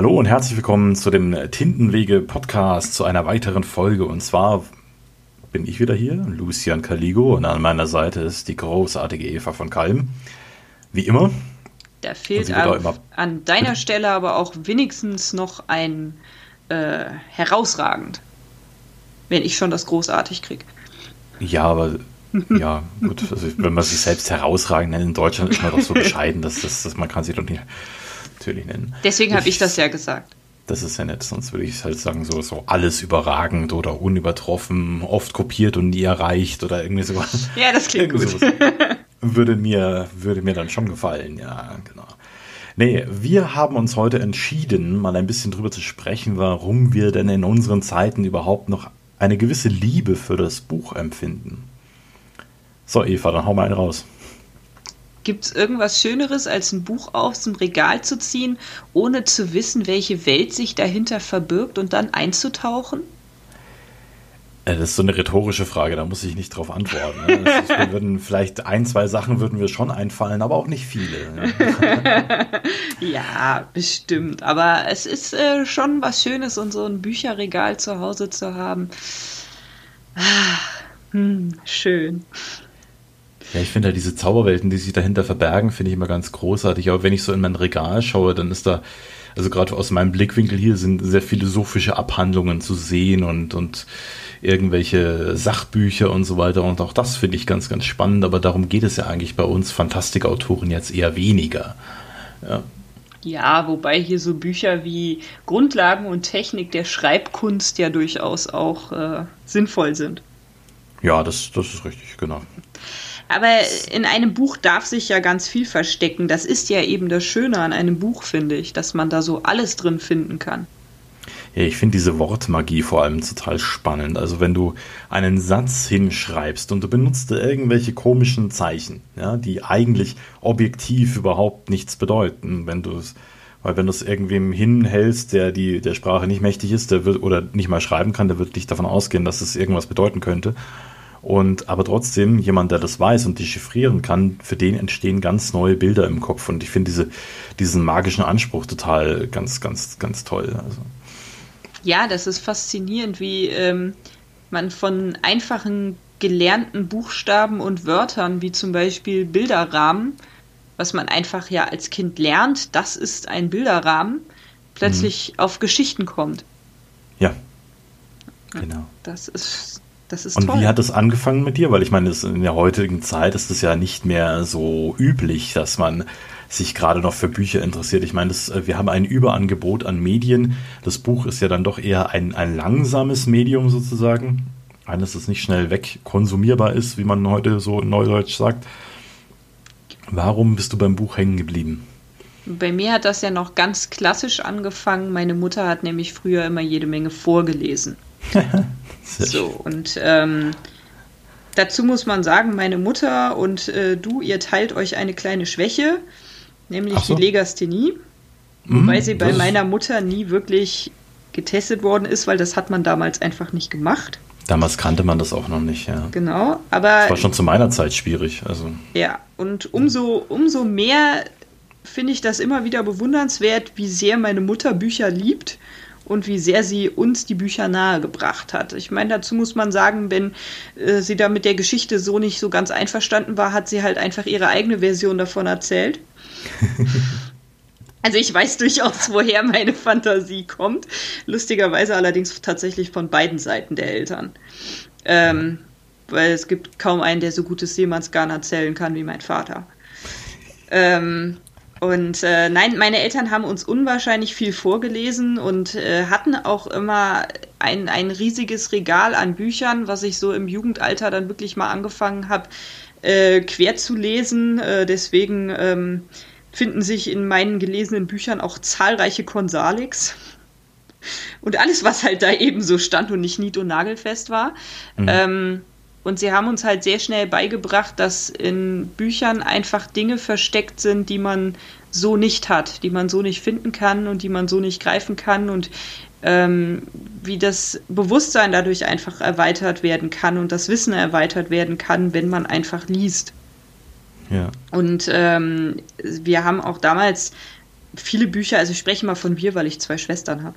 Hallo und herzlich willkommen zu dem Tintenwege Podcast, zu einer weiteren Folge. Und zwar bin ich wieder hier, Lucian Caligo, und an meiner Seite ist die großartige Eva von Kalm. Wie immer. Da fehlt an, an deiner Stelle aber auch wenigstens noch ein äh, herausragend. Wenn ich schon das großartig kriege. Ja, aber ja, gut, also wenn man sich selbst herausragend nennt, in Deutschland ist man doch so bescheiden, dass, dass, dass man kann sich doch nicht natürlich nennen. Deswegen habe ich das ja gesagt. Das ist ja nett, sonst würde ich halt sagen, so, so alles überragend oder unübertroffen, oft kopiert und nie erreicht oder irgendwie so. Ja, das klingt gut. würde mir, würde mir dann schon gefallen, ja, genau. Nee, wir haben uns heute entschieden, mal ein bisschen drüber zu sprechen, warum wir denn in unseren Zeiten überhaupt noch eine gewisse Liebe für das Buch empfinden. So, Eva, dann hau mal einen raus. Gibt es irgendwas Schöneres, als ein Buch aus dem Regal zu ziehen, ohne zu wissen, welche Welt sich dahinter verbirgt und dann einzutauchen? Äh, das ist so eine rhetorische Frage, da muss ich nicht drauf antworten. Ne? Wir würden vielleicht ein, zwei Sachen würden wir schon einfallen, aber auch nicht viele. Ne? ja, bestimmt. Aber es ist äh, schon was Schönes, und so ein Bücherregal zu Hause zu haben. Ah, hm, schön. Ja, ich finde halt diese Zauberwelten, die sich dahinter verbergen, finde ich immer ganz großartig. Aber wenn ich so in mein Regal schaue, dann ist da, also gerade aus meinem Blickwinkel hier sind sehr philosophische Abhandlungen zu sehen und, und irgendwelche Sachbücher und so weiter. Und auch das finde ich ganz, ganz spannend. Aber darum geht es ja eigentlich bei uns Fantastikautoren jetzt eher weniger. Ja. Ja, wobei hier so Bücher wie Grundlagen und Technik der Schreibkunst ja durchaus auch äh, sinnvoll sind. Ja, das, das ist richtig, genau. Aber in einem Buch darf sich ja ganz viel verstecken. Das ist ja eben das Schöne an einem Buch, finde ich, dass man da so alles drin finden kann. Ja, ich finde diese Wortmagie vor allem total spannend. Also wenn du einen Satz hinschreibst und du benutzt irgendwelche komischen Zeichen, ja, die eigentlich objektiv überhaupt nichts bedeuten, wenn du es weil wenn du es irgendwem hinhältst, der die der Sprache nicht mächtig ist, der wird oder nicht mal schreiben kann, der wird nicht davon ausgehen, dass es irgendwas bedeuten könnte. Und aber trotzdem, jemand, der das weiß und dechiffrieren kann, für den entstehen ganz neue Bilder im Kopf. Und ich finde diese, diesen magischen Anspruch total ganz, ganz, ganz toll. Also. Ja, das ist faszinierend, wie ähm, man von einfachen gelernten Buchstaben und Wörtern, wie zum Beispiel Bilderrahmen, was man einfach ja als Kind lernt, das ist ein Bilderrahmen, plötzlich mhm. auf Geschichten kommt. Ja, genau. Das ist das ist Und toll. wie hat es angefangen mit dir? Weil ich meine, in der heutigen Zeit ist es ja nicht mehr so üblich, dass man sich gerade noch für Bücher interessiert. Ich meine, das, äh, wir haben ein Überangebot an Medien. Das Buch ist ja dann doch eher ein, ein langsames Medium sozusagen. Eines, das nicht schnell weg konsumierbar ist, wie man heute so in Neudeutsch sagt. Warum bist du beim Buch hängen geblieben? Bei mir hat das ja noch ganz klassisch angefangen. Meine Mutter hat nämlich früher immer jede Menge vorgelesen. So, und ähm, dazu muss man sagen, meine Mutter und äh, du, ihr teilt euch eine kleine Schwäche, nämlich so. die Legasthenie. Mhm, wobei sie bei meiner Mutter nie wirklich getestet worden ist, weil das hat man damals einfach nicht gemacht. Damals kannte man das auch noch nicht, ja. Genau, aber. Das war schon zu meiner Zeit schwierig, also. Ja, und umso, umso mehr finde ich das immer wieder bewundernswert, wie sehr meine Mutter Bücher liebt und wie sehr sie uns die Bücher nahegebracht hat. Ich meine, dazu muss man sagen, wenn äh, sie da mit der Geschichte so nicht so ganz einverstanden war, hat sie halt einfach ihre eigene Version davon erzählt. Also ich weiß durchaus, woher meine Fantasie kommt. Lustigerweise allerdings tatsächlich von beiden Seiten der Eltern. Ähm, weil es gibt kaum einen, der so gutes Seemannsgarn erzählen kann wie mein Vater. Ähm, und äh, nein, meine Eltern haben uns unwahrscheinlich viel vorgelesen und äh, hatten auch immer ein, ein riesiges Regal an Büchern, was ich so im Jugendalter dann wirklich mal angefangen habe, äh, quer zu lesen. Äh, deswegen ähm, finden sich in meinen gelesenen Büchern auch zahlreiche Konsalix. Und alles, was halt da eben so stand und nicht nied- und nagelfest war. Mhm. Ähm, und sie haben uns halt sehr schnell beigebracht, dass in Büchern einfach Dinge versteckt sind, die man so nicht hat, die man so nicht finden kann und die man so nicht greifen kann und ähm, wie das Bewusstsein dadurch einfach erweitert werden kann und das Wissen erweitert werden kann, wenn man einfach liest. Ja. Und ähm, wir haben auch damals viele Bücher, also ich spreche mal von wir, weil ich zwei Schwestern habe.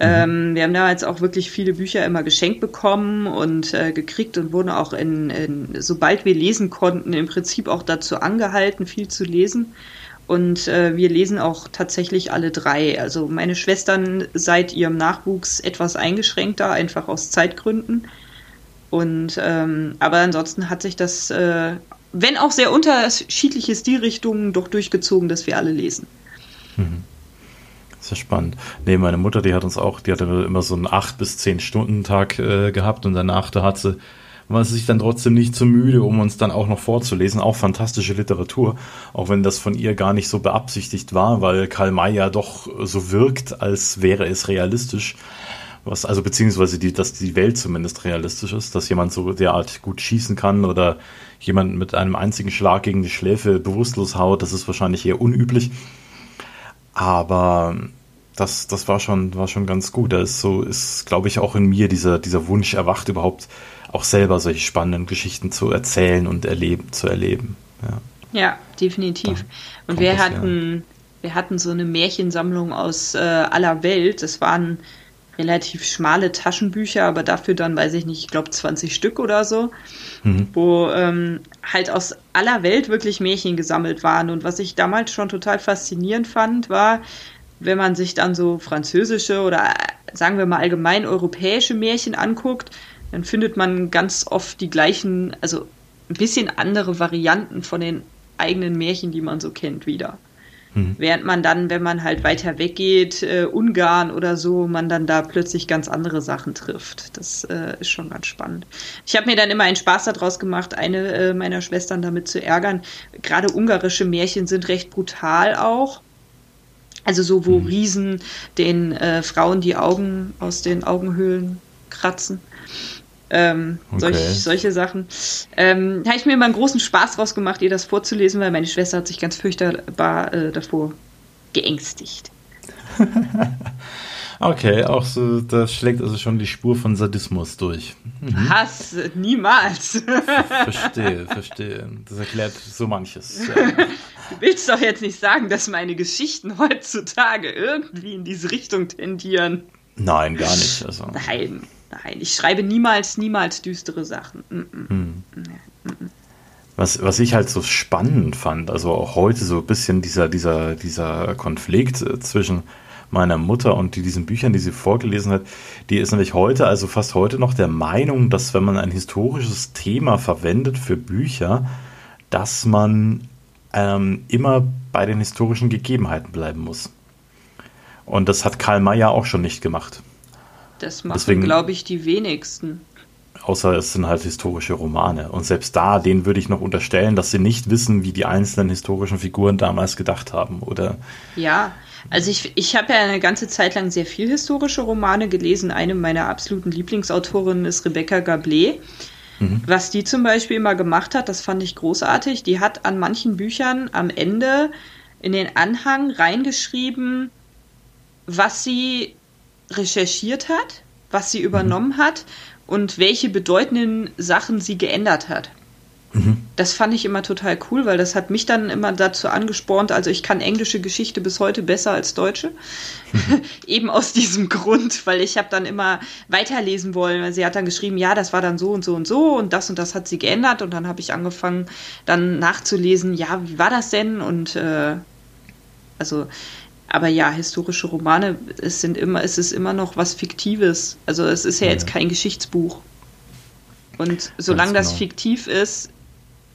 Ähm, wir haben damals auch wirklich viele Bücher immer geschenkt bekommen und äh, gekriegt und wurden auch in, in, sobald wir lesen konnten, im Prinzip auch dazu angehalten, viel zu lesen. Und äh, wir lesen auch tatsächlich alle drei. Also meine Schwestern seit ihrem Nachwuchs etwas eingeschränkter, einfach aus Zeitgründen. Und ähm, aber ansonsten hat sich das, äh, wenn auch sehr unterschiedliche Stilrichtungen, doch durchgezogen, dass wir alle lesen. Mhm. Sehr spannend. Nee, meine Mutter, die hat uns auch, die hatte immer so einen 8 bis 10 Stunden Tag äh, gehabt und danach, da hat sie, war sie sich dann trotzdem nicht zu müde, um uns dann auch noch vorzulesen. Auch fantastische Literatur, auch wenn das von ihr gar nicht so beabsichtigt war, weil Karl May ja doch so wirkt, als wäre es realistisch. Was, also beziehungsweise die, dass die Welt zumindest realistisch ist, dass jemand so derart gut schießen kann oder jemand mit einem einzigen Schlag gegen die Schläfe bewusstlos haut, das ist wahrscheinlich eher unüblich. Aber das, das war schon, war schon ganz gut. Da ist so, ist, glaube ich, auch in mir dieser, dieser Wunsch erwacht, überhaupt auch selber solche spannenden Geschichten zu erzählen und erleben, zu erleben. Ja, ja definitiv. Da und wir hatten, wir hatten so eine Märchensammlung aus äh, aller Welt. Das waren relativ schmale Taschenbücher, aber dafür dann, weiß ich nicht, ich glaube 20 Stück oder so, mhm. wo ähm, halt aus aller Welt wirklich Märchen gesammelt waren. Und was ich damals schon total faszinierend fand, war, wenn man sich dann so französische oder sagen wir mal allgemein europäische Märchen anguckt, dann findet man ganz oft die gleichen, also ein bisschen andere Varianten von den eigenen Märchen, die man so kennt, wieder. Mhm. Während man dann, wenn man halt weiter weggeht, äh, Ungarn oder so, man dann da plötzlich ganz andere Sachen trifft. Das äh, ist schon ganz spannend. Ich habe mir dann immer einen Spaß daraus gemacht, eine äh, meiner Schwestern damit zu ärgern. Gerade ungarische Märchen sind recht brutal auch. Also so, wo mhm. Riesen den äh, Frauen die Augen aus den Augenhöhlen kratzen. Ähm, okay. solch, solche Sachen. Ähm, habe ich mir immer einen großen Spaß draus gemacht, ihr das vorzulesen, weil meine Schwester hat sich ganz fürchterbar äh, davor geängstigt. okay, auch so, das schlägt also schon die Spur von Sadismus durch. Mhm. Hass, niemals. verstehe, verstehe. Das erklärt so manches. Ja. Du willst doch jetzt nicht sagen, dass meine Geschichten heutzutage irgendwie in diese Richtung tendieren. Nein, gar nicht. Also. Nein. Nein, ich schreibe niemals, niemals düstere Sachen. Mm -mm. Hm. Was, was ich halt so spannend fand, also auch heute so ein bisschen dieser, dieser, dieser Konflikt äh, zwischen meiner Mutter und die, diesen Büchern, die sie vorgelesen hat, die ist nämlich heute, also fast heute noch der Meinung, dass wenn man ein historisches Thema verwendet für Bücher, dass man ähm, immer bei den historischen Gegebenheiten bleiben muss. Und das hat Karl Mayer auch schon nicht gemacht. Das machen, glaube ich, die wenigsten. Außer es sind halt historische Romane. Und selbst da, denen würde ich noch unterstellen, dass sie nicht wissen, wie die einzelnen historischen Figuren damals gedacht haben, oder? Ja, also ich, ich habe ja eine ganze Zeit lang sehr viel historische Romane gelesen. Eine meiner absoluten Lieblingsautorinnen ist Rebecca Gablet. Mhm. Was die zum Beispiel immer gemacht hat, das fand ich großartig. Die hat an manchen Büchern am Ende in den Anhang reingeschrieben, was sie recherchiert hat, was sie übernommen mhm. hat und welche bedeutenden Sachen sie geändert hat. Mhm. Das fand ich immer total cool, weil das hat mich dann immer dazu angespornt. Also ich kann englische Geschichte bis heute besser als deutsche. Mhm. Eben aus diesem Grund, weil ich habe dann immer weiterlesen wollen. Weil sie hat dann geschrieben, ja, das war dann so und so und so und das und das hat sie geändert. Und dann habe ich angefangen, dann nachzulesen, ja, wie war das denn? Und äh, also aber ja, historische Romane, es sind immer, es ist immer noch was Fiktives. Also es ist ja, ja. jetzt kein Geschichtsbuch. Und solange genau. das fiktiv ist,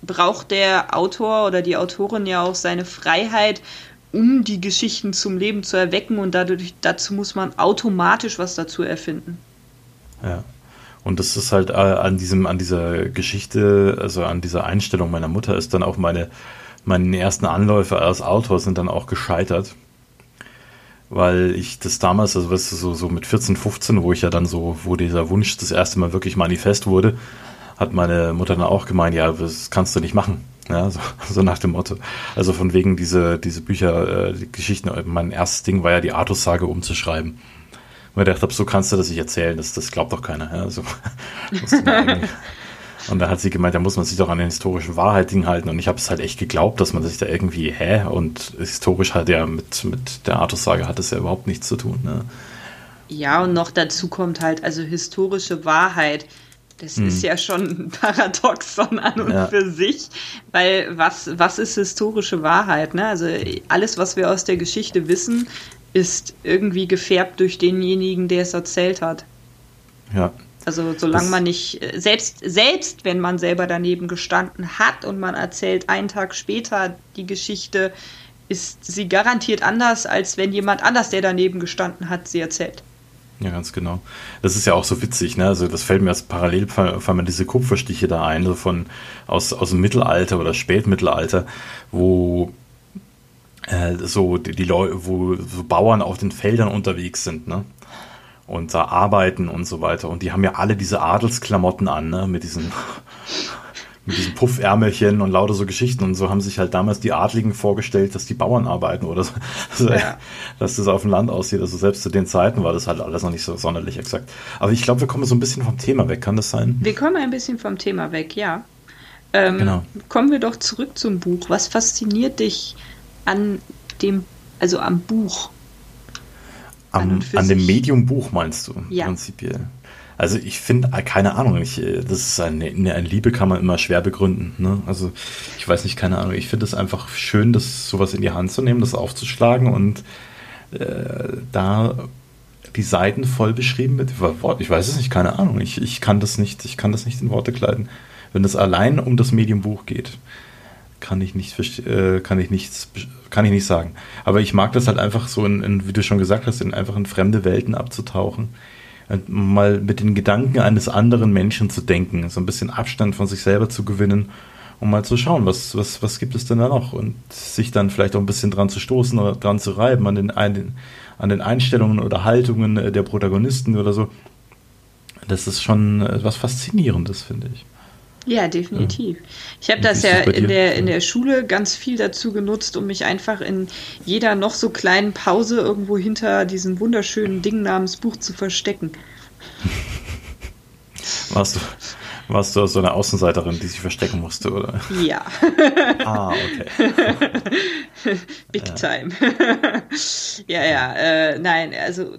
braucht der Autor oder die Autorin ja auch seine Freiheit, um die Geschichten zum Leben zu erwecken und dadurch, dazu muss man automatisch was dazu erfinden. Ja. Und das ist halt äh, an diesem, an dieser Geschichte, also an dieser Einstellung meiner Mutter ist dann auch meine, meine ersten Anläufe als Autor sind dann auch gescheitert weil ich das damals, also weißt du, so, so mit 14, 15, wo ich ja dann so, wo dieser Wunsch das erste Mal wirklich manifest wurde, hat meine Mutter dann auch gemeint, ja, das kannst du nicht machen. Ja, so, so nach dem Motto. Also von wegen diese, diese Bücher, äh, die Geschichten, mein erstes Ding war ja die Artus-Sage umzuschreiben. Und ich dachte, so kannst du das nicht erzählen, das, das glaubt doch keiner. Ja, so, Und da hat sie gemeint, da muss man sich doch an den historischen Wahrheiten halten. Und ich habe es halt echt geglaubt, dass man sich da irgendwie, hä? Und historisch hat ja mit, mit der Artussage hat es ja überhaupt nichts zu tun. Ne? Ja, und noch dazu kommt halt, also historische Wahrheit. Das hm. ist ja schon ein Paradoxon an und ja. für sich, weil was, was ist historische Wahrheit? Ne? Also alles, was wir aus der Geschichte wissen, ist irgendwie gefärbt durch denjenigen, der es erzählt hat. Ja. Also solange das man nicht, selbst, selbst wenn man selber daneben gestanden hat und man erzählt einen Tag später die Geschichte, ist sie garantiert anders, als wenn jemand anders, der daneben gestanden hat, sie erzählt. Ja, ganz genau. Das ist ja auch so witzig, ne? Also das fällt mir als parallel fallen mir diese Kupferstiche da ein, so von aus, aus dem Mittelalter oder Spätmittelalter, wo äh, so die, die Leute, wo so Bauern auf den Feldern unterwegs sind, ne? Und da arbeiten und so weiter. Und die haben ja alle diese Adelsklamotten an, ne? Mit diesen mit diesen Puffärmelchen und lauter so Geschichten. Und so haben sich halt damals die Adligen vorgestellt, dass die Bauern arbeiten oder so. Also, ja. Dass das auf dem Land aussieht. Also selbst zu den Zeiten war das halt alles noch nicht so sonderlich exakt. Aber ich glaube, wir kommen so ein bisschen vom Thema weg. Kann das sein? Wir kommen ein bisschen vom Thema weg, ja. Ähm, genau. Kommen wir doch zurück zum Buch. Was fasziniert dich an dem, also am Buch? An, an dem Medium Buch meinst du? Ja. Prinzipiell. Also ich finde, äh, keine Ahnung, ich, äh, das ist eine, eine, Liebe kann man immer schwer begründen. Ne? Also ich weiß nicht, keine Ahnung. Ich finde es einfach schön, das sowas in die Hand zu nehmen, das aufzuschlagen und äh, da die Seiten voll beschrieben mit Ich weiß es nicht, keine Ahnung. Ich, ich kann das nicht, ich kann das nicht in Worte kleiden. Wenn es allein um das Medium Buch geht, kann ich nicht, äh, kann ich nichts, kann ich nicht sagen. Aber ich mag das halt einfach so, in, in, wie du schon gesagt hast, in einfach in fremde Welten abzutauchen mal mit den Gedanken eines anderen Menschen zu denken, so ein bisschen Abstand von sich selber zu gewinnen, um mal zu schauen, was, was, was gibt es denn da noch und sich dann vielleicht auch ein bisschen dran zu stoßen oder dran zu reiben, an den, an den Einstellungen oder Haltungen der Protagonisten oder so. Das ist schon etwas Faszinierendes, finde ich. Ja, definitiv. Ich habe das ja in der, in der Schule ganz viel dazu genutzt, um mich einfach in jeder noch so kleinen Pause irgendwo hinter diesem wunderschönen Ding namens Buch zu verstecken. Warst du, warst du so eine Außenseiterin, die sich verstecken musste, oder? Ja. ah, okay. Big ja. time. ja, ja, äh, nein, also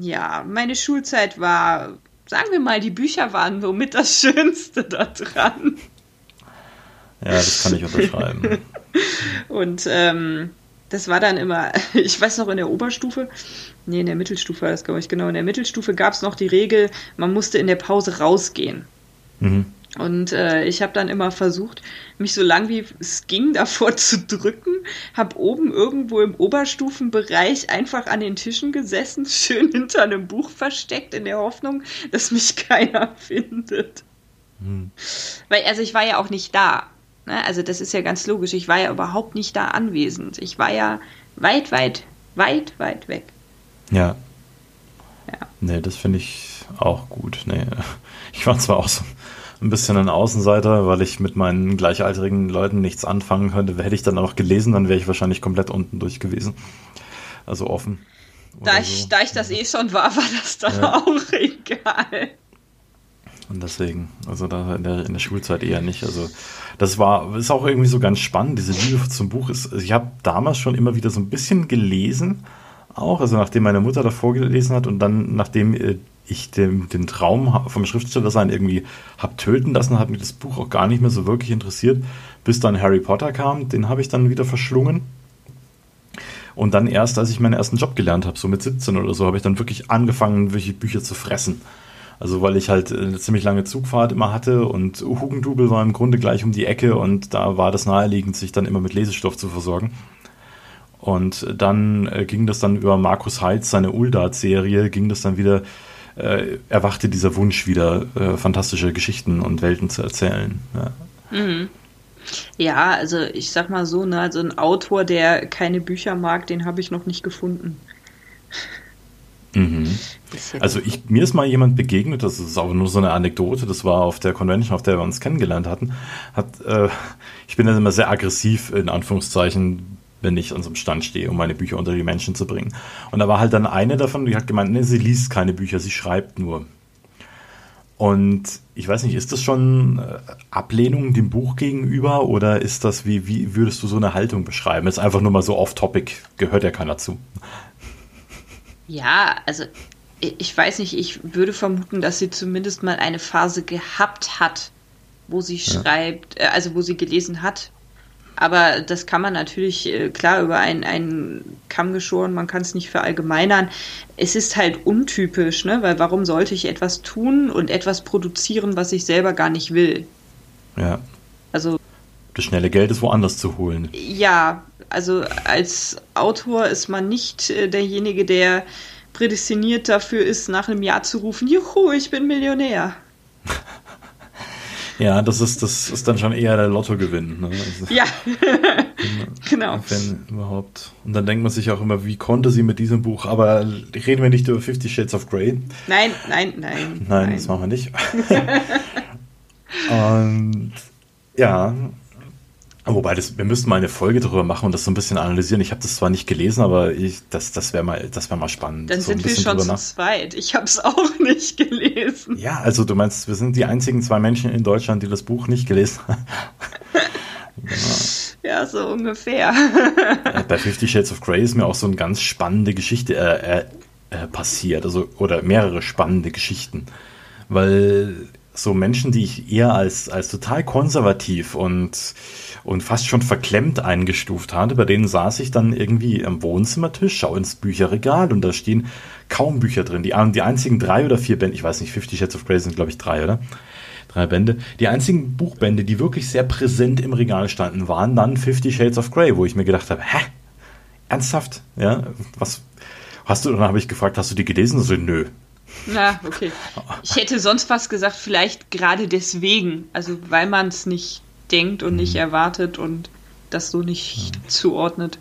ja, meine Schulzeit war sagen wir mal, die Bücher waren womit das Schönste da dran. Ja, das kann ich unterschreiben. Und ähm, das war dann immer, ich weiß noch, in der Oberstufe, nee, in der Mittelstufe war das, glaube ich, genau, in der Mittelstufe gab es noch die Regel, man musste in der Pause rausgehen. Mhm. Und äh, ich habe dann immer versucht, mich so lang wie es ging davor zu drücken, habe oben irgendwo im Oberstufenbereich einfach an den Tischen gesessen, schön hinter einem Buch versteckt, in der Hoffnung, dass mich keiner findet. Hm. Weil, also ich war ja auch nicht da. Ne? Also das ist ja ganz logisch. Ich war ja überhaupt nicht da anwesend. Ich war ja weit, weit, weit, weit weg. Ja. Ja. Nee, das finde ich auch gut. Nee. Ich war zwar auch so ein bisschen ein Außenseiter, weil ich mit meinen gleichaltrigen Leuten nichts anfangen könnte. Hätte ich dann auch gelesen, dann wäre ich wahrscheinlich komplett unten durch gewesen. Also offen. Da ich, so. da ich das eh schon war, war das dann ja. auch egal. Und deswegen, also da in der, in der Schulzeit eher nicht. Also das war, ist auch irgendwie so ganz spannend. Diese Liebe zum Buch ist, also ich habe damals schon immer wieder so ein bisschen gelesen, auch, also nachdem meine Mutter davor gelesen hat und dann nachdem äh, ich den, den Traum vom Schriftstellersein irgendwie habe töten lassen, hat mich das Buch auch gar nicht mehr so wirklich interessiert, bis dann Harry Potter kam, den habe ich dann wieder verschlungen. Und dann erst, als ich meinen ersten Job gelernt habe, so mit 17 oder so, habe ich dann wirklich angefangen, welche Bücher zu fressen. Also weil ich halt eine ziemlich lange Zugfahrt immer hatte und Hugendubel war im Grunde gleich um die Ecke und da war das naheliegend, sich dann immer mit Lesestoff zu versorgen. Und dann äh, ging das dann über Markus Heitz, seine Uldat-Serie, ging das dann wieder äh, erwachte dieser Wunsch wieder, äh, fantastische Geschichten und Welten zu erzählen. Ja. Mhm. Ja, also ich sag mal so, ne, also ein Autor, der keine Bücher mag, den habe ich noch nicht gefunden. Mhm. Also ich, mir ist mal jemand begegnet, das ist aber nur so eine Anekdote, das war auf der Convention, auf der wir uns kennengelernt hatten. Hat, äh, ich bin dann immer sehr aggressiv, in Anführungszeichen, wenn ich an so einem Stand stehe, um meine Bücher unter die Menschen zu bringen. Und da war halt dann eine davon, die hat gemeint, nee, sie liest keine Bücher, sie schreibt nur. Und ich weiß nicht, ist das schon äh, Ablehnung dem Buch gegenüber oder ist das, wie, wie würdest du so eine Haltung beschreiben? Ist einfach nur mal so off-topic, gehört ja keiner zu. Ja, also ich weiß nicht, ich würde vermuten, dass sie zumindest mal eine Phase gehabt hat, wo sie ja. schreibt, äh, also wo sie gelesen hat. Aber das kann man natürlich äh, klar über einen, einen Kamm geschoren, man kann es nicht verallgemeinern. Es ist halt untypisch, ne? weil warum sollte ich etwas tun und etwas produzieren, was ich selber gar nicht will? Ja. Also. Das schnelle Geld ist woanders zu holen. Ja, also als Autor ist man nicht äh, derjenige, der prädestiniert dafür ist, nach einem Jahr zu rufen, Juhu, ich bin Millionär. Ja, das ist, das ist dann schon eher der Lottogewinn. Ne? Also, ja, genau. Wenn überhaupt. Und dann denkt man sich auch immer, wie konnte sie mit diesem Buch, aber reden wir nicht über Fifty Shades of Grey. Nein, nein, nein. Nein, nein. das machen wir nicht. Und ja, Wobei, das, wir müssten mal eine Folge darüber machen und das so ein bisschen analysieren. Ich habe das zwar nicht gelesen, aber ich, das, das wäre mal, wär mal spannend. Dann so sind wir schon zu zweit. Ich habe es auch nicht gelesen. Ja, also du meinst, wir sind die einzigen zwei Menschen in Deutschland, die das Buch nicht gelesen haben. genau. Ja, so ungefähr. Bei Fifty Shades of Grey ist mir auch so eine ganz spannende Geschichte äh, äh, äh, passiert, also oder mehrere spannende Geschichten, weil so Menschen, die ich eher als als total konservativ und und fast schon verklemmt eingestuft hatte. Bei denen saß ich dann irgendwie am Wohnzimmertisch, schaue ins Bücherregal und da stehen kaum Bücher drin. Die, die einzigen drei oder vier Bände, ich weiß nicht, Fifty Shades of Grey sind glaube ich drei, oder? Drei Bände. Die einzigen Buchbände, die wirklich sehr präsent im Regal standen, waren dann Fifty Shades of Grey, wo ich mir gedacht habe, hä? Ernsthaft? Ja, was hast du? Dann habe ich gefragt, hast du die gelesen? So, nö. Na, okay. Ich hätte sonst was gesagt, vielleicht gerade deswegen, also weil man es nicht denkt und nicht mhm. erwartet und das so nicht ja. zuordnet.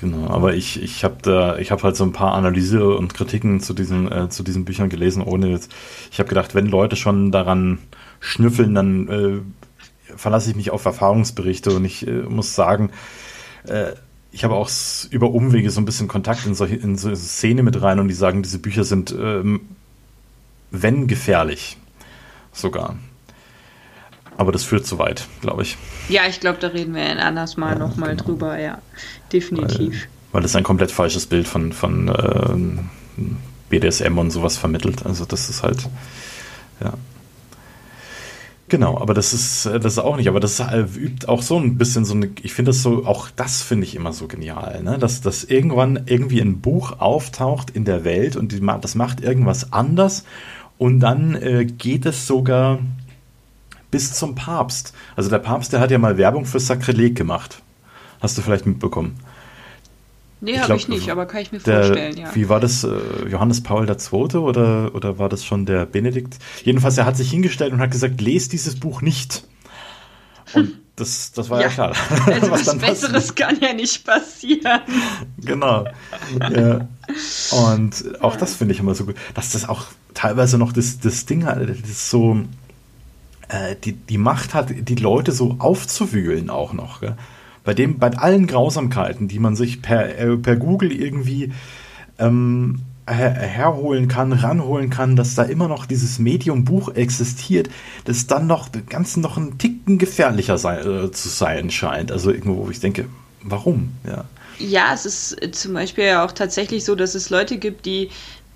Genau, aber ich, ich habe da, ich habe halt so ein paar Analyse und Kritiken zu diesen, äh, zu diesen Büchern gelesen, ohne jetzt, ich habe gedacht, wenn Leute schon daran schnüffeln, dann äh, verlasse ich mich auf Erfahrungsberichte und ich äh, muss sagen, äh, ich habe auch über Umwege so ein bisschen Kontakt in solche in so Szene mit rein und die sagen, diese Bücher sind, ähm, wenn gefährlich, sogar. Aber das führt zu weit, glaube ich. Ja, ich glaube, da reden wir ein anderes Mal ja, nochmal genau. drüber, ja. Definitiv. Weil, weil das ein komplett falsches Bild von, von äh, BDSM und sowas vermittelt. Also das ist halt, ja. Genau, aber das ist äh, das ist auch nicht, aber das äh, übt auch so ein bisschen so eine, ich finde das so, auch das finde ich immer so genial, ne? dass, dass irgendwann irgendwie ein Buch auftaucht in der Welt und die, das macht irgendwas anders und dann äh, geht es sogar bis zum Papst. Also der Papst, der hat ja mal Werbung für Sakrileg gemacht. Hast du vielleicht mitbekommen? Nee, habe ich nicht, aber kann ich mir der, vorstellen, ja. Wie war das, äh, Johannes Paul II. oder, oder war das schon der Benedikt? Jedenfalls, er hat sich hingestellt und hat gesagt, lest dieses Buch nicht. Und das, das war ja, ja klar. Also was, was Besseres passiert. kann ja nicht passieren. Genau. Ja. Und auch das finde ich immer so gut, dass das auch teilweise noch das, das Ding hat, das so, äh, die, die Macht hat, die Leute so aufzuwühlen auch noch. Gell? Bei dem, bei allen Grausamkeiten, die man sich per, äh, per Google irgendwie ähm, her herholen kann, ranholen kann, dass da immer noch dieses Medium-Buch existiert, das dann noch das Ganze noch ein Ticken gefährlicher sein, äh, zu sein scheint. Also irgendwo, wo ich denke, warum? Ja. Ja, es ist äh, zum Beispiel ja auch tatsächlich so, dass es Leute gibt, die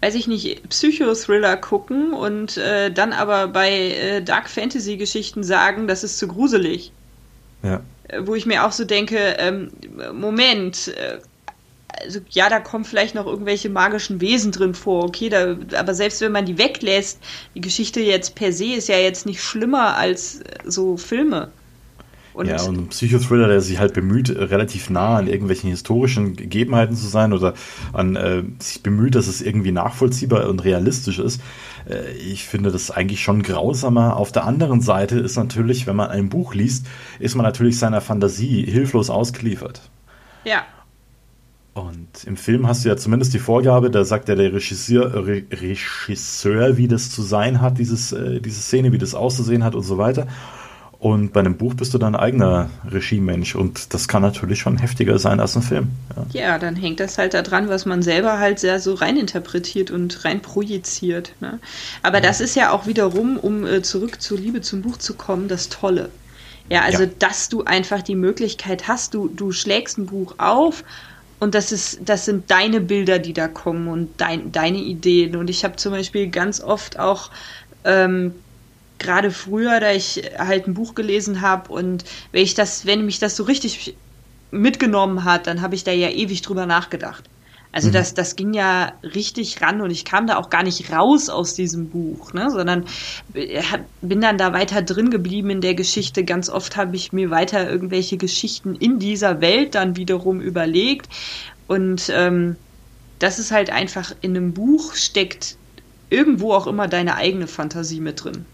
weiß ich nicht, Psychothriller gucken und äh, dann aber bei äh, Dark Fantasy Geschichten sagen, das ist zu gruselig. Ja. Äh, wo ich mir auch so denke, ähm, Moment, äh, also ja, da kommen vielleicht noch irgendwelche magischen Wesen drin vor, okay, da, aber selbst wenn man die weglässt, die Geschichte jetzt per se ist ja jetzt nicht schlimmer als äh, so Filme. Und ja, und ein Psychothriller, der sich halt bemüht, relativ nah an irgendwelchen historischen Gegebenheiten zu sein oder an äh, sich bemüht, dass es irgendwie nachvollziehbar und realistisch ist. Äh, ich finde das eigentlich schon grausamer. Auf der anderen Seite ist natürlich, wenn man ein Buch liest, ist man natürlich seiner Fantasie hilflos ausgeliefert. Ja. Und im Film hast du ja zumindest die Vorgabe, da sagt ja der Regisseur, Re Regisseur wie das zu sein hat, dieses, äh, diese Szene, wie das auszusehen hat und so weiter. Und bei einem Buch bist du dein eigener Regiemensch und das kann natürlich schon heftiger sein als ein Film. Ja, ja dann hängt das halt daran, was man selber halt sehr so reininterpretiert und rein projiziert. Ne? Aber ja. das ist ja auch wiederum, um äh, zurück zur Liebe zum Buch zu kommen, das Tolle. Ja, also ja. dass du einfach die Möglichkeit hast, du, du schlägst ein Buch auf und das ist, das sind deine Bilder, die da kommen und dein, deine Ideen. Und ich habe zum Beispiel ganz oft auch ähm, gerade früher, da ich halt ein Buch gelesen habe und wenn ich das, wenn mich das so richtig mitgenommen hat, dann habe ich da ja ewig drüber nachgedacht. Also mhm. das, das ging ja richtig ran und ich kam da auch gar nicht raus aus diesem Buch, ne? sondern äh, bin dann da weiter drin geblieben in der Geschichte. Ganz oft habe ich mir weiter irgendwelche Geschichten in dieser Welt dann wiederum überlegt. Und ähm, das ist halt einfach in einem Buch steckt irgendwo auch immer deine eigene Fantasie mit drin.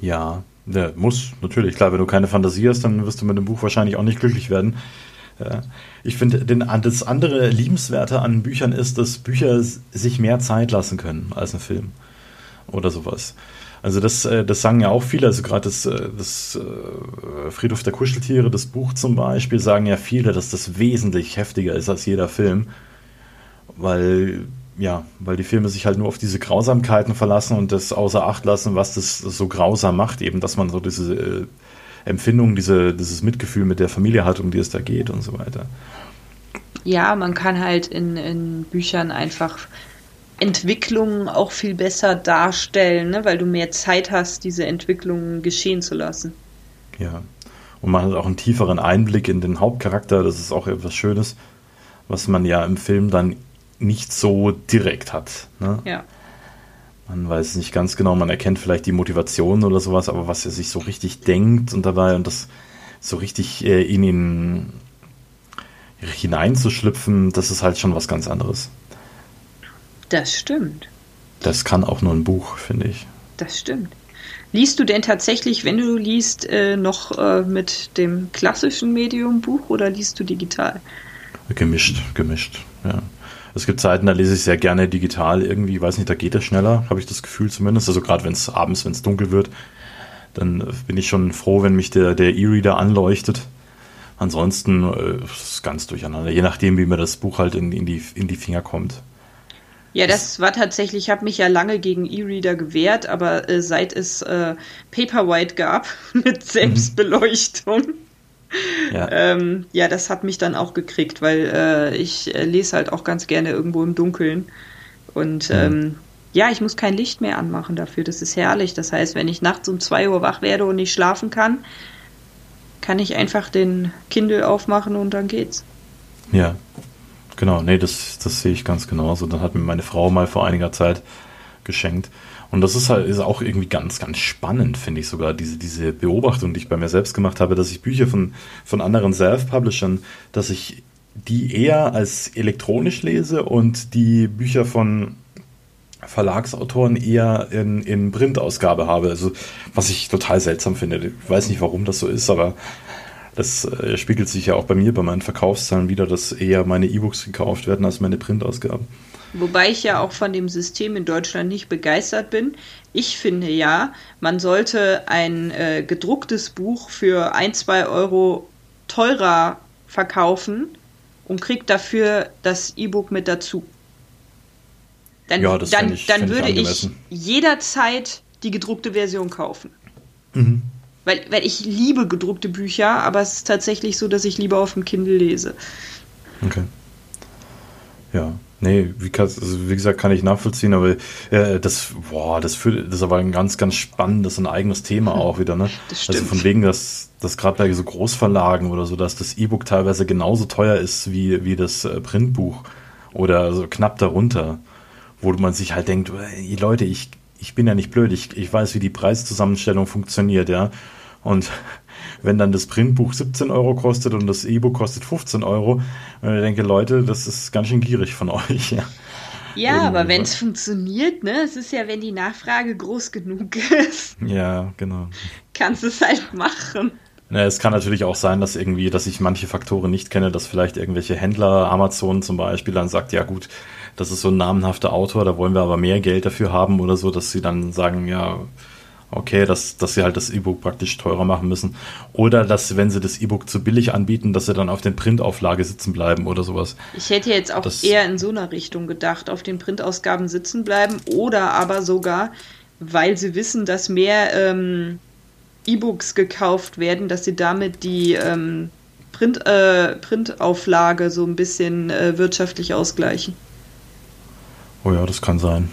Ja, der muss, natürlich. Klar, wenn du keine Fantasie hast, dann wirst du mit dem Buch wahrscheinlich auch nicht glücklich werden. Ich finde, das andere Liebenswerte an Büchern ist, dass Bücher sich mehr Zeit lassen können als ein Film oder sowas. Also das, äh, das sagen ja auch viele, also gerade das, äh, das äh, Friedhof der Kuscheltiere, das Buch zum Beispiel, sagen ja viele, dass das wesentlich heftiger ist als jeder Film, weil ja, weil die Filme sich halt nur auf diese Grausamkeiten verlassen und das außer Acht lassen, was das so grausam macht, eben, dass man so diese äh, Empfindung, diese, dieses Mitgefühl mit der Familie hat, um die es da geht und so weiter. Ja, man kann halt in, in Büchern einfach Entwicklungen auch viel besser darstellen, ne? weil du mehr Zeit hast, diese Entwicklungen geschehen zu lassen. Ja, und man hat auch einen tieferen Einblick in den Hauptcharakter, das ist auch etwas Schönes, was man ja im Film dann nicht so direkt hat. Ne? Ja. Man weiß nicht ganz genau, man erkennt vielleicht die Motivation oder sowas, aber was er sich so richtig denkt und dabei und das so richtig äh, in ihn hineinzuschlüpfen, das ist halt schon was ganz anderes. Das stimmt. Das kann auch nur ein Buch, finde ich. Das stimmt. Liest du denn tatsächlich, wenn du liest, äh, noch äh, mit dem klassischen Medium Buch oder liest du digital? Gemischt, gemischt, ja. Es gibt Zeiten, da lese ich sehr gerne digital irgendwie, weiß nicht, da geht es schneller, habe ich das Gefühl zumindest. Also gerade wenn es abends, wenn es dunkel wird, dann bin ich schon froh, wenn mich der, der E-Reader anleuchtet. Ansonsten äh, ist es ganz durcheinander, je nachdem, wie mir das Buch halt in, in, die, in die Finger kommt. Ja, das war tatsächlich, ich habe mich ja lange gegen E-Reader gewehrt, aber äh, seit es äh, Paperwhite gab mit Selbstbeleuchtung, ja. Ähm, ja, das hat mich dann auch gekriegt, weil äh, ich äh, lese halt auch ganz gerne irgendwo im Dunkeln. Und mhm. ähm, ja, ich muss kein Licht mehr anmachen dafür. Das ist herrlich. Das heißt, wenn ich nachts um 2 Uhr wach werde und nicht schlafen kann, kann ich einfach den Kindle aufmachen und dann geht's. Ja, genau. Nee, das, das sehe ich ganz genauso. Dann hat mir meine Frau mal vor einiger Zeit geschenkt. Und das ist halt ist auch irgendwie ganz, ganz spannend, finde ich sogar, diese, diese Beobachtung, die ich bei mir selbst gemacht habe, dass ich Bücher von, von anderen Self-Publishern, dass ich die eher als elektronisch lese und die Bücher von Verlagsautoren eher in, in Printausgabe habe. Also, was ich total seltsam finde. Ich weiß nicht, warum das so ist, aber das äh, spiegelt sich ja auch bei mir, bei meinen Verkaufszahlen wieder, dass eher meine E-Books gekauft werden als meine Printausgaben. Wobei ich ja auch von dem System in Deutschland nicht begeistert bin. Ich finde ja, man sollte ein äh, gedrucktes Buch für ein, zwei Euro teurer verkaufen und kriegt dafür das E-Book mit dazu. Dann, ja, dann, ich, dann würde ich, ich jederzeit die gedruckte Version kaufen. Mhm. Weil, weil ich liebe gedruckte Bücher, aber es ist tatsächlich so, dass ich lieber auf dem Kindle lese. Okay. Ja, Nee, wie, also wie, gesagt, kann ich nachvollziehen, aber äh, das, boah, das, führt, das ist aber ein ganz, ganz spannendes und eigenes Thema hm, auch wieder, ne? Also von wegen, dass, dass gerade bei so Großverlagen oder so, dass das E-Book teilweise genauso teuer ist wie, wie das äh, Printbuch oder so knapp darunter, wo man sich halt denkt, ey, Leute, ich, ich bin ja nicht blöd, ich, ich weiß, wie die Preiszusammenstellung funktioniert, ja. Und wenn dann das Printbuch 17 Euro kostet und das E-Book kostet 15 Euro, und ich denke, Leute, das ist ganz schön gierig von euch. Ja, ja aber wenn es funktioniert, ne, es ist ja, wenn die Nachfrage groß genug ist. Ja, genau. Kannst du es halt machen. Ja, es kann natürlich auch sein, dass irgendwie, dass ich manche Faktoren nicht kenne, dass vielleicht irgendwelche Händler, Amazon zum Beispiel, dann sagt, ja gut, das ist so ein namenhafter Autor, da wollen wir aber mehr Geld dafür haben oder so, dass sie dann sagen, ja, okay, dass, dass sie halt das E-Book praktisch teurer machen müssen. Oder dass, wenn sie das E-Book zu billig anbieten, dass sie dann auf den Printauflage sitzen bleiben oder sowas. Ich hätte jetzt auch das, eher in so einer Richtung gedacht, auf den Printausgaben sitzen bleiben oder aber sogar, weil sie wissen, dass mehr ähm, E-Books gekauft werden, dass sie damit die ähm, Print, äh, Printauflage so ein bisschen äh, wirtschaftlich ausgleichen. Oh ja, das kann sein.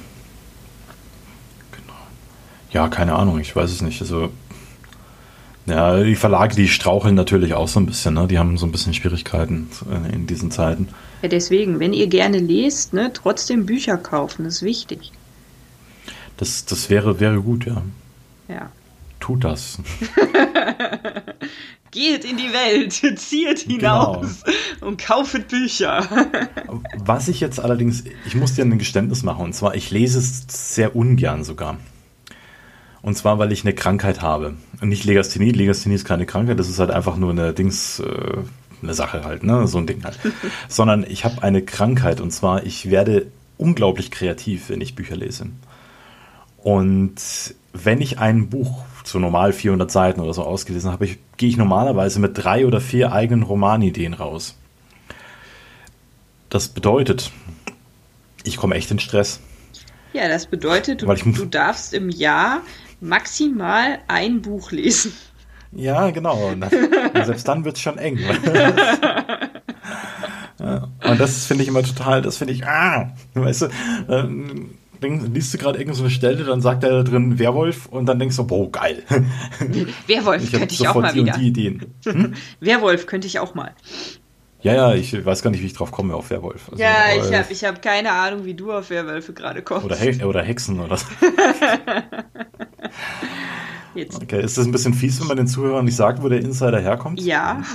Ja, keine Ahnung, ich weiß es nicht. Also, ja, die Verlage, die straucheln natürlich auch so ein bisschen, ne? Die haben so ein bisschen Schwierigkeiten in diesen Zeiten. Ja, deswegen, wenn ihr gerne lest, ne, trotzdem Bücher kaufen, ist wichtig. Das, das wäre, wäre gut, ja. Ja. Tut das. Geht in die Welt, zieht hinaus genau. und kauft Bücher. Was ich jetzt allerdings, ich muss dir ein Geständnis machen, und zwar, ich lese es sehr ungern sogar. Und zwar, weil ich eine Krankheit habe. Und nicht Legasthenie. Legasthenie ist keine Krankheit, das ist halt einfach nur eine Dings, äh, eine Sache halt, ne? So ein Ding halt. Sondern ich habe eine Krankheit und zwar, ich werde unglaublich kreativ, wenn ich Bücher lese. Und wenn ich ein Buch zu normal 400 Seiten oder so ausgelesen habe, ich, gehe ich normalerweise mit drei oder vier eigenen Romanideen raus. Das bedeutet, ich komme echt in Stress. Ja, das bedeutet, du, du darfst im Jahr maximal ein Buch lesen. Ja, genau. Und selbst dann wird es schon eng. ja, und das finde ich immer total, das finde ich, ah, weißt du, ähm, denk, liest du gerade irgendeine so Stelle, dann sagt er da drin Werwolf und dann denkst du, boah, geil. Werwolf ich könnte ich auch mal wieder. Die Ideen. Hm? Werwolf könnte ich auch mal. Ja, ja, ich weiß gar nicht, wie ich drauf komme auf Werwolf. Also, ja, ich habe ich hab keine Ahnung, wie du auf Werwölfe gerade kommst. Oder, He oder Hexen oder so. Jetzt. Okay, ist das ein bisschen fies, wenn man den Zuhörern nicht sagt, wo der Insider herkommt? Ja.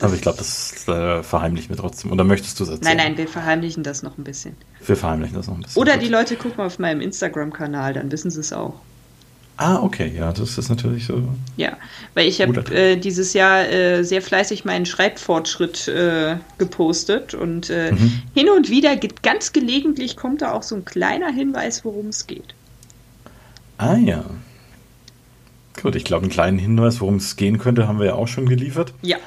Aber ich glaube, das äh, verheimlichen wir trotzdem. Oder möchtest du es erzählen? Nein, nein, wir verheimlichen das noch ein bisschen. Wir verheimlichen das noch ein bisschen. Oder die Leute gucken auf meinem Instagram-Kanal, dann wissen sie es auch. Ah, okay, ja, das ist natürlich so. Ja, weil ich habe äh, dieses Jahr äh, sehr fleißig meinen Schreibfortschritt äh, gepostet und äh, mhm. hin und wieder, ganz gelegentlich, kommt da auch so ein kleiner Hinweis, worum es geht. Ah ja. Gut, ich glaube, einen kleinen Hinweis, worum es gehen könnte, haben wir ja auch schon geliefert. Ja,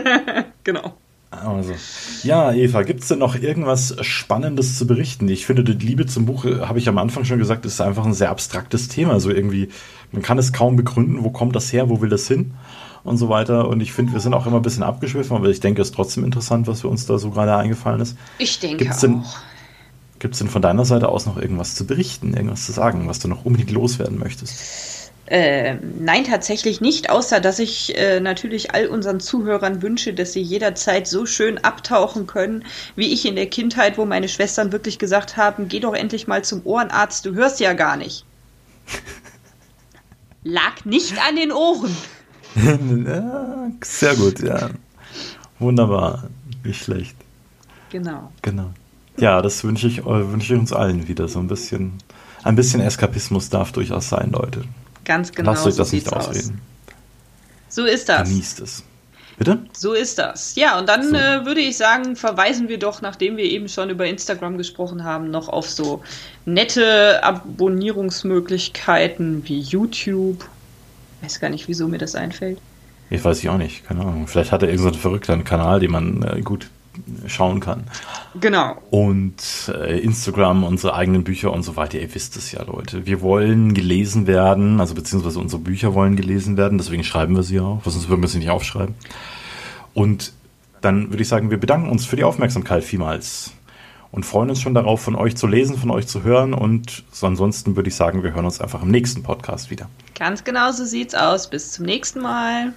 genau. Also, ja, Eva, gibt es denn noch irgendwas Spannendes zu berichten? Ich finde, die Liebe zum Buch, äh, habe ich am Anfang schon gesagt, ist einfach ein sehr abstraktes Thema. So irgendwie, man kann es kaum begründen, wo kommt das her, wo will das hin und so weiter. Und ich finde, wir sind auch immer ein bisschen abgeschwiffen, aber ich denke, es ist trotzdem interessant, was für uns da so gerade eingefallen ist. Ich denke gibt's denn, auch. Gibt es denn von deiner Seite aus noch irgendwas zu berichten, irgendwas zu sagen, was du noch unbedingt loswerden möchtest? Äh, nein, tatsächlich nicht, außer dass ich äh, natürlich all unseren Zuhörern wünsche, dass sie jederzeit so schön abtauchen können, wie ich in der Kindheit, wo meine Schwestern wirklich gesagt haben, geh doch endlich mal zum Ohrenarzt, du hörst ja gar nicht. Lag nicht an den Ohren. ja, sehr gut, ja. Wunderbar, nicht schlecht. Genau. Genau. Ja, das wünsche ich, wünsche ich uns allen wieder. So ein bisschen, ein bisschen Eskapismus darf durchaus sein, Leute. Ganz genau. Lasst euch das so nicht ausreden. Aus. So ist das. Genießt es. Bitte? So ist das. Ja, und dann so. äh, würde ich sagen, verweisen wir doch, nachdem wir eben schon über Instagram gesprochen haben, noch auf so nette Abonnierungsmöglichkeiten wie YouTube. Ich weiß gar nicht, wieso mir das einfällt. Ich weiß ich auch nicht, keine Ahnung. Vielleicht hat er irgendeinen so verrückten Kanal, den man äh, gut schauen kann. Genau. Und äh, Instagram, unsere eigenen Bücher und so weiter. Ihr wisst es ja, Leute. Wir wollen gelesen werden, also beziehungsweise unsere Bücher wollen gelesen werden, deswegen schreiben wir sie auch, sonst würden wir sie nicht aufschreiben. Und dann würde ich sagen, wir bedanken uns für die Aufmerksamkeit vielmals und freuen uns schon darauf, von euch zu lesen, von euch zu hören. Und ansonsten würde ich sagen, wir hören uns einfach im nächsten Podcast wieder. Ganz genau so sieht's aus. Bis zum nächsten Mal.